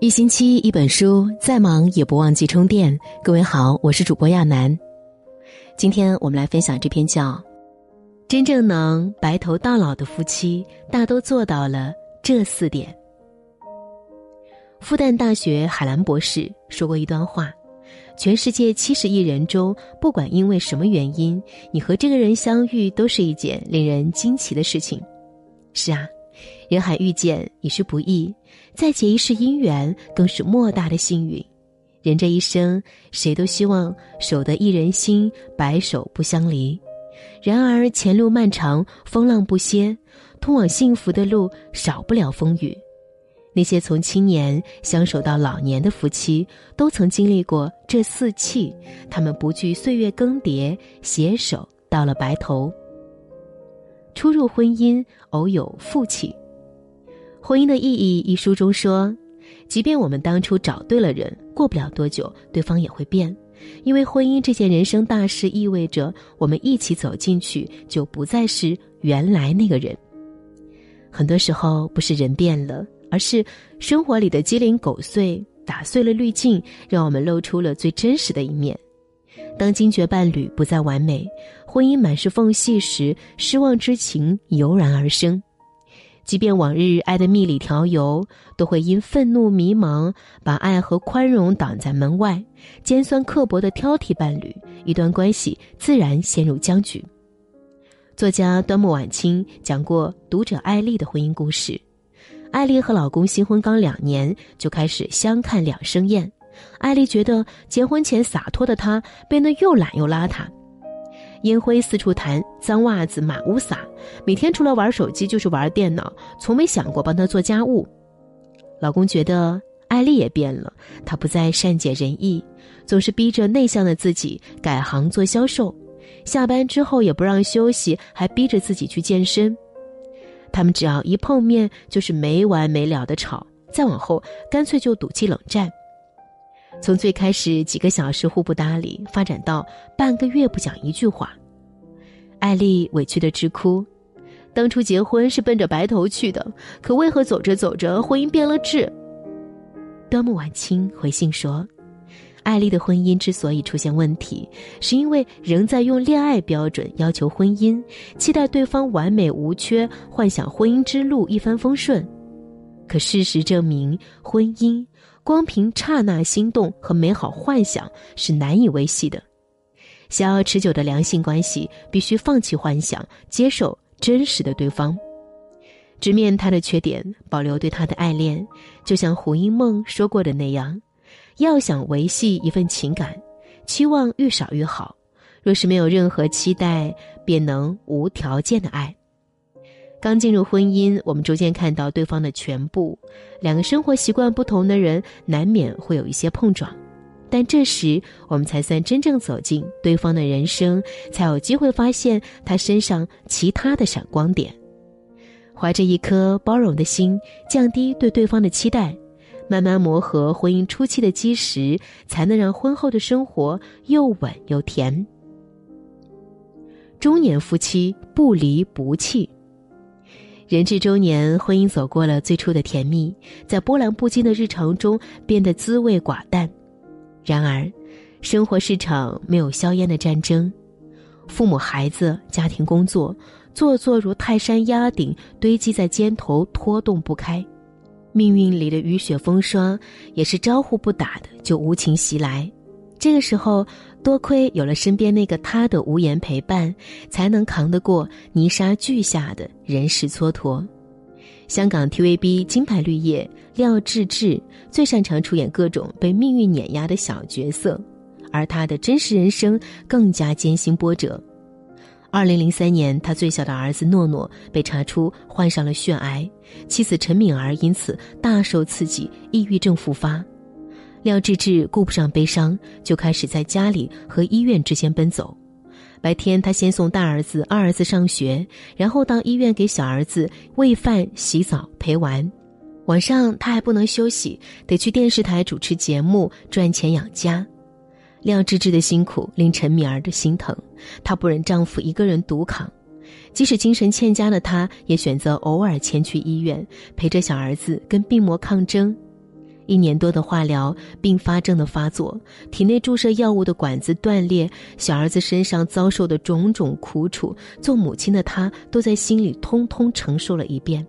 一星期一本书，再忙也不忘记充电。各位好，我是主播亚楠。今天我们来分享这篇叫《真正能白头到老的夫妻，大都做到了这四点》。复旦大学海兰博士说过一段话：全世界七十亿人中，不管因为什么原因，你和这个人相遇，都是一件令人惊奇的事情。是啊。人海遇见已是不易，再结一世姻缘更是莫大的幸运。人这一生，谁都希望守得一人心，白首不相离。然而前路漫长，风浪不歇，通往幸福的路少不了风雨。那些从青年相守到老年的夫妻，都曾经历过这四气，他们不惧岁月更迭，携手到了白头。初入婚姻，偶有负气。婚姻的意义一书中说，即便我们当初找对了人，过不了多久，对方也会变，因为婚姻这件人生大事意味着我们一起走进去，就不再是原来那个人。很多时候不是人变了，而是生活里的鸡零狗碎打碎了滤镜，让我们露出了最真实的一面。当惊觉伴侣不再完美，婚姻满是缝隙时，失望之情油然而生。即便往日爱的蜜里调油，都会因愤怒迷茫，把爱和宽容挡在门外。尖酸刻薄的挑剔伴侣，一段关系自然陷入僵局。作家端木晚清讲过读者艾丽的婚姻故事。艾丽和老公新婚刚两年，就开始相看两生厌。艾丽觉得结婚前洒脱的她，变得又懒又邋遢。烟灰四处弹，脏袜子满屋撒，每天除了玩手机就是玩电脑，从没想过帮他做家务。老公觉得艾丽也变了，她不再善解人意，总是逼着内向的自己改行做销售，下班之后也不让休息，还逼着自己去健身。他们只要一碰面就是没完没了的吵，再往后干脆就赌气冷战。从最开始几个小时互不搭理，发展到半个月不讲一句话，艾丽委屈的直哭。当初结婚是奔着白头去的，可为何走着走着婚姻变了质？端木晚清回信说，艾丽的婚姻之所以出现问题，是因为仍在用恋爱标准要求婚姻，期待对方完美无缺，幻想婚姻之路一帆风顺。可事实证明，婚姻。光凭刹那心动和美好幻想是难以维系的。想要持久的良性关系，必须放弃幻想，接受真实的对方，直面他的缺点，保留对他的爱恋。就像胡因梦说过的那样，要想维系一份情感，期望愈少愈好。若是没有任何期待，便能无条件的爱。刚进入婚姻，我们逐渐看到对方的全部。两个生活习惯不同的人，难免会有一些碰撞，但这时我们才算真正走进对方的人生，才有机会发现他身上其他的闪光点。怀着一颗包容的心，降低对对方的期待，慢慢磨合婚姻初期的基石，才能让婚后的生活又稳又甜。中年夫妻不离不弃。人至中年，婚姻走过了最初的甜蜜，在波澜不惊的日常中变得滋味寡淡。然而，生活是场没有硝烟的战争，父母、孩子、家庭、工作，座座如泰山压顶，堆积在肩头，拖动不开。命运里的雨雪风霜，也是招呼不打的就无情袭来。这个时候，多亏有了身边那个他的无言陪伴，才能扛得过泥沙俱下的人世蹉跎。香港 TVB 金牌绿叶廖智智最擅长出演各种被命运碾压的小角色，而他的真实人生更加艰辛波折。二零零三年，他最小的儿子诺诺被查出患上了血癌，妻子陈敏儿因此大受刺激，抑郁症复发。廖智智顾不上悲伤，就开始在家里和医院之间奔走。白天，他先送大儿子、二儿子上学，然后到医院给小儿子喂饭、洗澡、陪玩。晚上，他还不能休息，得去电视台主持节目赚钱养家。廖智智的辛苦令陈敏儿的心疼，她不忍丈夫一个人独扛，即使精神欠佳的她，也选择偶尔前去医院陪着小儿子跟病魔抗争。一年多的化疗，并发症的发作，体内注射药物的管子断裂，小儿子身上遭受的种种苦楚，做母亲的她都在心里通通承受了一遍。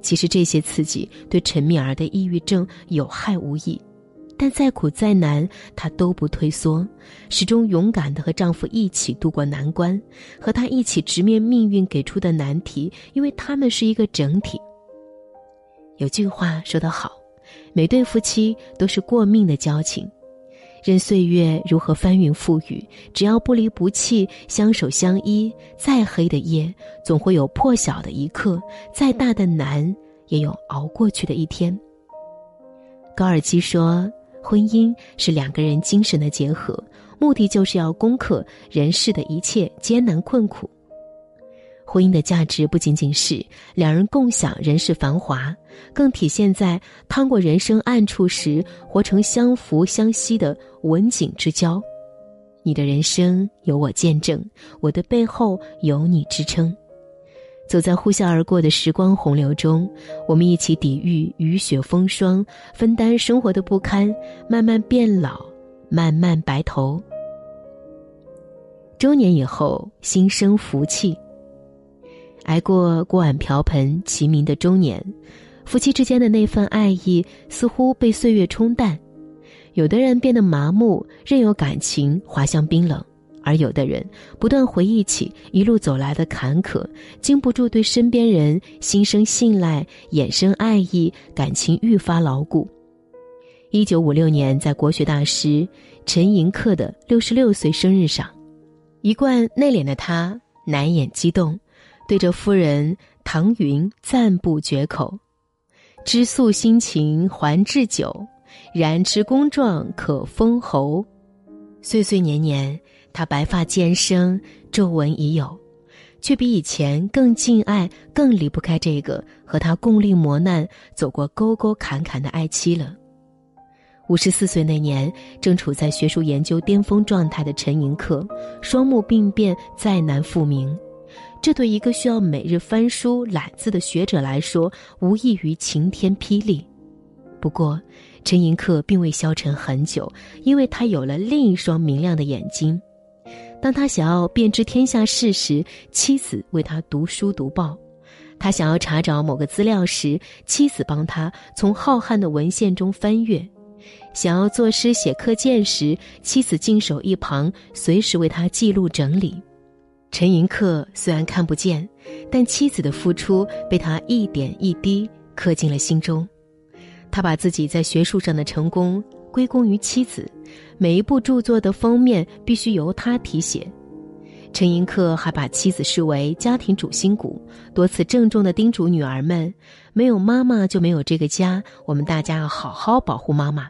其实这些刺激对陈敏儿的抑郁症有害无益，但再苦再难，她都不退缩，始终勇敢地和丈夫一起度过难关，和他一起直面命运给出的难题，因为他们是一个整体。有句话说得好。每对夫妻都是过命的交情，任岁月如何翻云覆雨，只要不离不弃，相守相依，再黑的夜总会有破晓的一刻，再大的难也有熬过去的一天。高尔基说，婚姻是两个人精神的结合，目的就是要攻克人世的一切艰难困苦。婚姻的价值不仅仅是两人共享人世繁华，更体现在趟过人生暗处时，活成相扶相惜的文景之交。你的人生有我见证，我的背后有你支撑。走在呼啸而过的时光洪流中，我们一起抵御雨雪风霜，分担生活的不堪，慢慢变老，慢慢白头。中年以后，心生福气。挨过锅碗瓢盆齐鸣的中年，夫妻之间的那份爱意似乎被岁月冲淡，有的人变得麻木，任由感情滑向冰冷；而有的人不断回忆起一路走来的坎坷，经不住对身边人心生信赖，衍生爱意，感情愈发牢固。一九五六年，在国学大师陈寅恪的六十六岁生日上，一贯内敛的他难掩激动。对着夫人唐云赞不绝口，知素心情还置酒，然知功状可封侯。岁岁年年，他白发渐生，皱纹已有，却比以前更敬爱、更离不开这个和他共历磨难、走过沟沟坎坎的爱妻了。五十四岁那年，正处在学术研究巅峰状态的陈寅恪，双目病变，再难复明。这对一个需要每日翻书揽字的学者来说，无异于晴天霹雳。不过，陈寅恪并未消沉很久，因为他有了另一双明亮的眼睛。当他想要辨知天下事时，妻子为他读书读报；他想要查找某个资料时，妻子帮他从浩瀚的文献中翻阅；想要作诗写课件时，妻子静守一旁，随时为他记录整理。陈寅恪虽然看不见，但妻子的付出被他一点一滴刻进了心中。他把自己在学术上的成功归功于妻子，每一部著作的封面必须由他题写。陈寅恪还把妻子视为家庭主心骨，多次郑重地叮嘱女儿们：“没有妈妈就没有这个家，我们大家要好好保护妈妈。”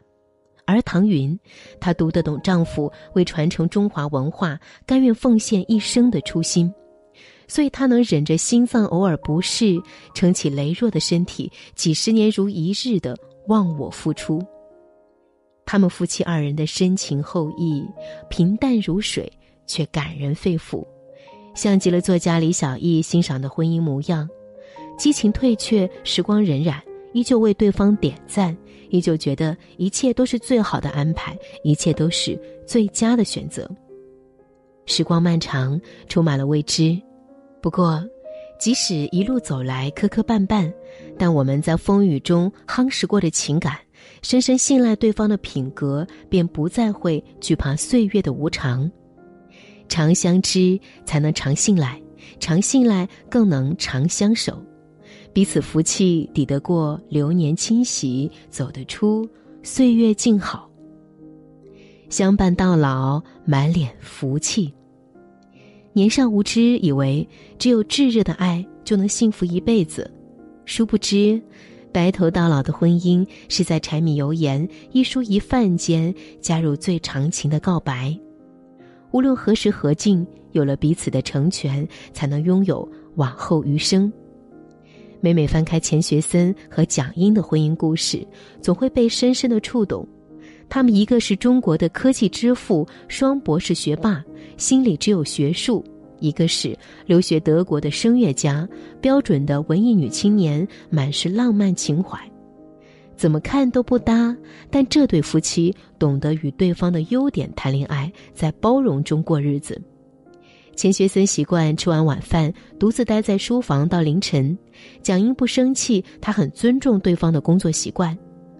而唐云，她读得懂丈夫为传承中华文化甘愿奉献一生的初心，所以她能忍着心脏偶尔不适，撑起羸弱的身体，几十年如一日的忘我付出。他们夫妻二人的深情厚谊，平淡如水，却感人肺腑，像极了作家李小艺欣赏的婚姻模样。激情退却，时光荏苒，依旧为对方点赞。依旧觉得一切都是最好的安排，一切都是最佳的选择。时光漫长，充满了未知。不过，即使一路走来磕磕绊绊，但我们在风雨中夯实过的情感，深深信赖对方的品格，便不再会惧怕岁月的无常。常相知，才能常信赖；常信赖，更能常相守。彼此福气，抵得过流年侵袭，走得出岁月静好。相伴到老，满脸福气。年少无知，以为只有炙热的爱就能幸福一辈子，殊不知，白头到老的婚姻是在柴米油盐、一蔬一饭间加入最长情的告白。无论何时何境，有了彼此的成全，才能拥有往后余生。每每翻开钱学森和蒋英的婚姻故事，总会被深深的触动。他们一个是中国的科技之父，双博士学霸，心里只有学术；一个是留学德国的声乐家，标准的文艺女青年，满是浪漫情怀。怎么看都不搭，但这对夫妻懂得与对方的优点谈恋爱，在包容中过日子。钱学森习惯吃完晚饭独自待在书房到凌晨，蒋英不生气，他很尊重对方的工作习惯。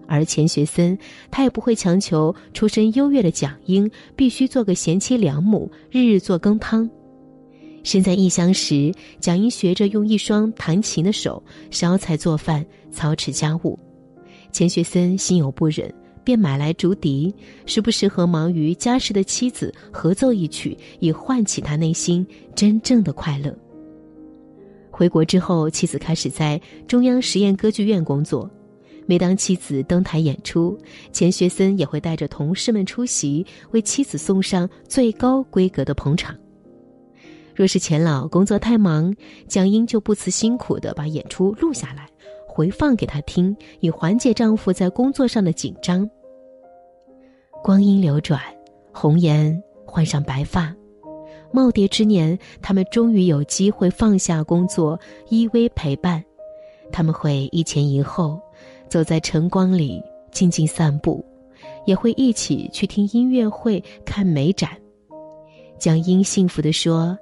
而钱学森，他也不会强求出身优越的蒋英必须做个贤妻良母，日日做羹汤。身在异乡时，蒋英学着用一双弹琴的手烧菜做饭、操持家务。钱学森心有不忍，便买来竹笛，时不时和忙于家事的妻子合奏一曲，以唤起他内心真正的快乐。回国之后，妻子开始在中央实验歌剧院工作。每当妻子登台演出，钱学森也会带着同事们出席，为妻子送上最高规格的捧场。若是钱老工作太忙，蒋英就不辞辛苦地把演出录下来，回放给他听，以缓解丈夫在工作上的紧张。光阴流转，红颜换上白发，耄耋之年，他们终于有机会放下工作，依偎陪伴。他们会一前一后，走在晨光里静静散步，也会一起去听音乐会、看美展。蒋英幸福地说。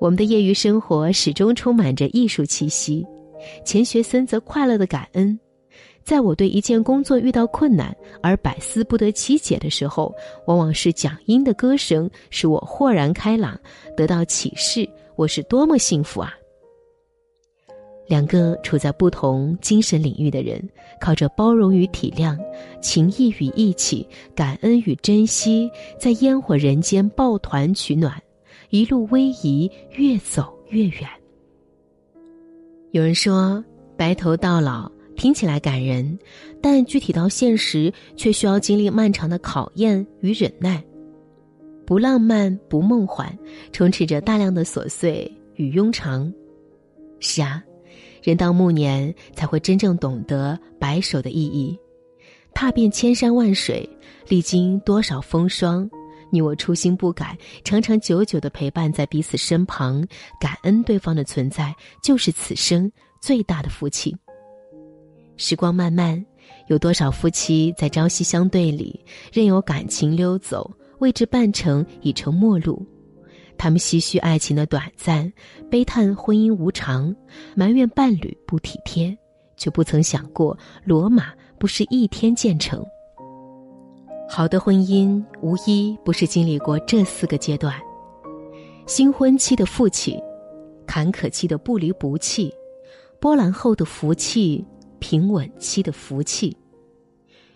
我们的业余生活始终充满着艺术气息，钱学森则快乐的感恩。在我对一件工作遇到困难而百思不得其解的时候，往往是蒋英的歌声使我豁然开朗，得到启示。我是多么幸福啊！两个处在不同精神领域的人，靠着包容与体谅、情谊与义气、感恩与珍惜，在烟火人间抱团取暖。一路逶迤，越走越远。有人说“白头到老”听起来感人，但具体到现实，却需要经历漫长的考验与忍耐。不浪漫，不梦幻，充斥着大量的琐碎与庸常。是啊，人到暮年才会真正懂得白首的意义。踏遍千山万水，历经多少风霜。你我初心不改，长长久久的陪伴在彼此身旁，感恩对方的存在，就是此生最大的福气。时光漫漫，有多少夫妻在朝夕相对里，任由感情溜走，未至半程已成陌路。他们唏嘘爱情的短暂，悲叹婚姻无常，埋怨伴侣不体贴，却不曾想过罗马不是一天建成。好的婚姻无一不是经历过这四个阶段：新婚期的负气，坎坷期的不离不弃，波澜后的福气，平稳期的福气。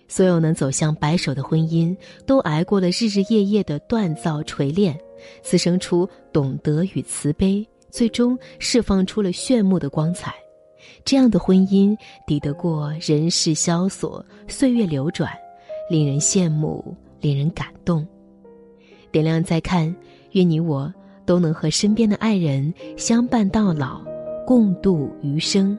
所有能走向白首的婚姻，都挨过了日日夜夜的锻造锤炼，滋生出懂得与慈悲，最终释放出了炫目的光彩。这样的婚姻抵得过人世萧索，岁月流转。令人羡慕，令人感动。点亮再看，愿你我都能和身边的爱人相伴到老，共度余生。